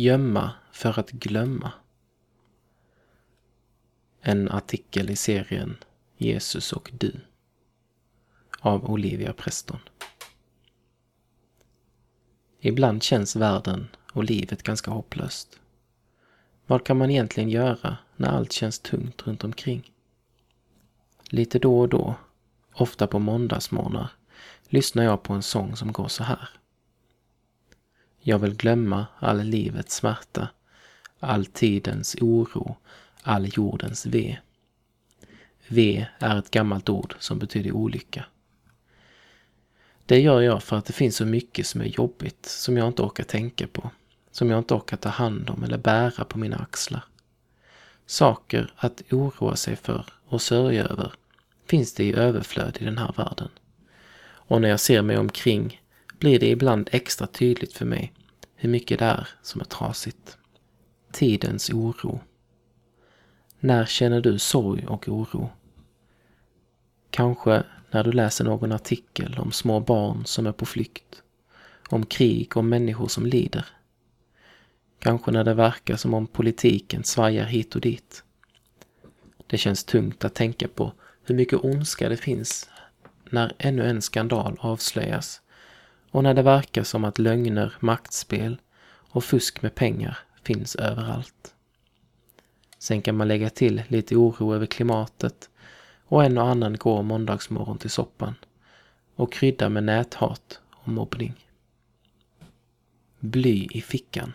Gömma för att glömma. En artikel i serien Jesus och du av Olivia Preston. Ibland känns världen och livet ganska hopplöst. Vad kan man egentligen göra när allt känns tungt runt omkring? Lite då och då, ofta på måndagsmorgnar, lyssnar jag på en sång som går så här. Jag vill glömma all livets smärta, all tidens oro, all jordens ve. Ve är ett gammalt ord som betyder olycka. Det gör jag för att det finns så mycket som är jobbigt, som jag inte orkar tänka på, som jag inte orkar ta hand om eller bära på mina axlar. Saker att oroa sig för och sörja över finns det i överflöd i den här världen. Och när jag ser mig omkring blir det ibland extra tydligt för mig hur mycket det är som är trasigt. Tidens oro. När känner du sorg och oro? Kanske när du läser någon artikel om små barn som är på flykt, om krig och människor som lider. Kanske när det verkar som om politiken svajar hit och dit. Det känns tungt att tänka på hur mycket ondska det finns när ännu en skandal avslöjas och när det verkar som att lögner, maktspel och fusk med pengar finns överallt. Sen kan man lägga till lite oro över klimatet och en och annan går måndagsmorgon till soppan och krydda med näthat och mobbning. Bly i fickan.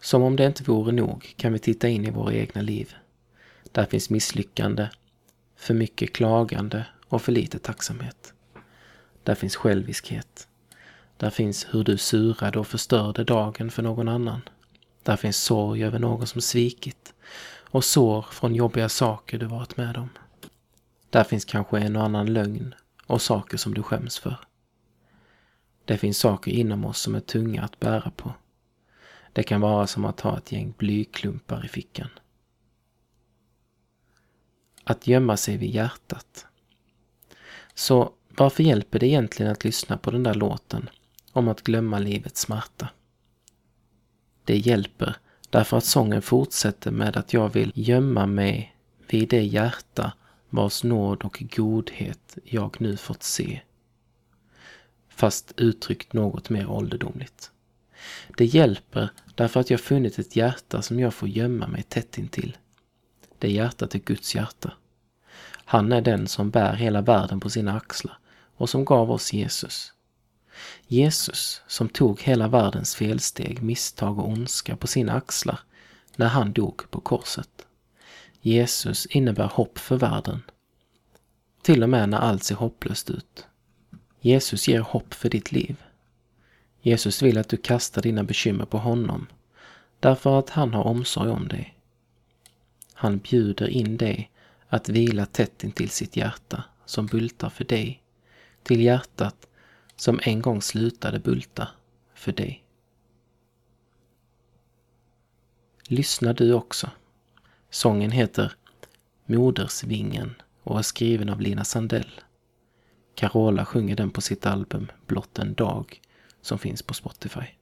Som om det inte vore nog kan vi titta in i våra egna liv. Där finns misslyckande, för mycket klagande och för lite tacksamhet. Där finns själviskhet. Där finns hur du surade och förstörde dagen för någon annan. Där finns sorg över någon som svikit och sår från jobbiga saker du varit med om. Där finns kanske en och annan lögn och saker som du skäms för. Det finns saker inom oss som är tunga att bära på. Det kan vara som att ha ett gäng blyklumpar i fickan. Att gömma sig vid hjärtat. Så varför hjälper det egentligen att lyssna på den där låten om att glömma livets smärta? Det hjälper därför att sången fortsätter med att jag vill gömma mig vid det hjärta vars nåd och godhet jag nu fått se. Fast uttryckt något mer ålderdomligt. Det hjälper därför att jag funnit ett hjärta som jag får gömma mig tätt intill. Det hjärtat är Guds hjärta. Han är den som bär hela världen på sina axlar och som gav oss Jesus. Jesus som tog hela världens felsteg, misstag och ondska på sina axlar när han dog på korset. Jesus innebär hopp för världen. Till och med när allt ser hopplöst ut. Jesus ger hopp för ditt liv. Jesus vill att du kastar dina bekymmer på honom därför att han har omsorg om dig. Han bjuder in dig att vila tätt intill sitt hjärta som bultar för dig, till hjärtat som en gång slutade bulta för dig. Lyssna du också. Sången heter Modersvingen och är skriven av Lina Sandell. Carola sjunger den på sitt album Blott en dag som finns på Spotify.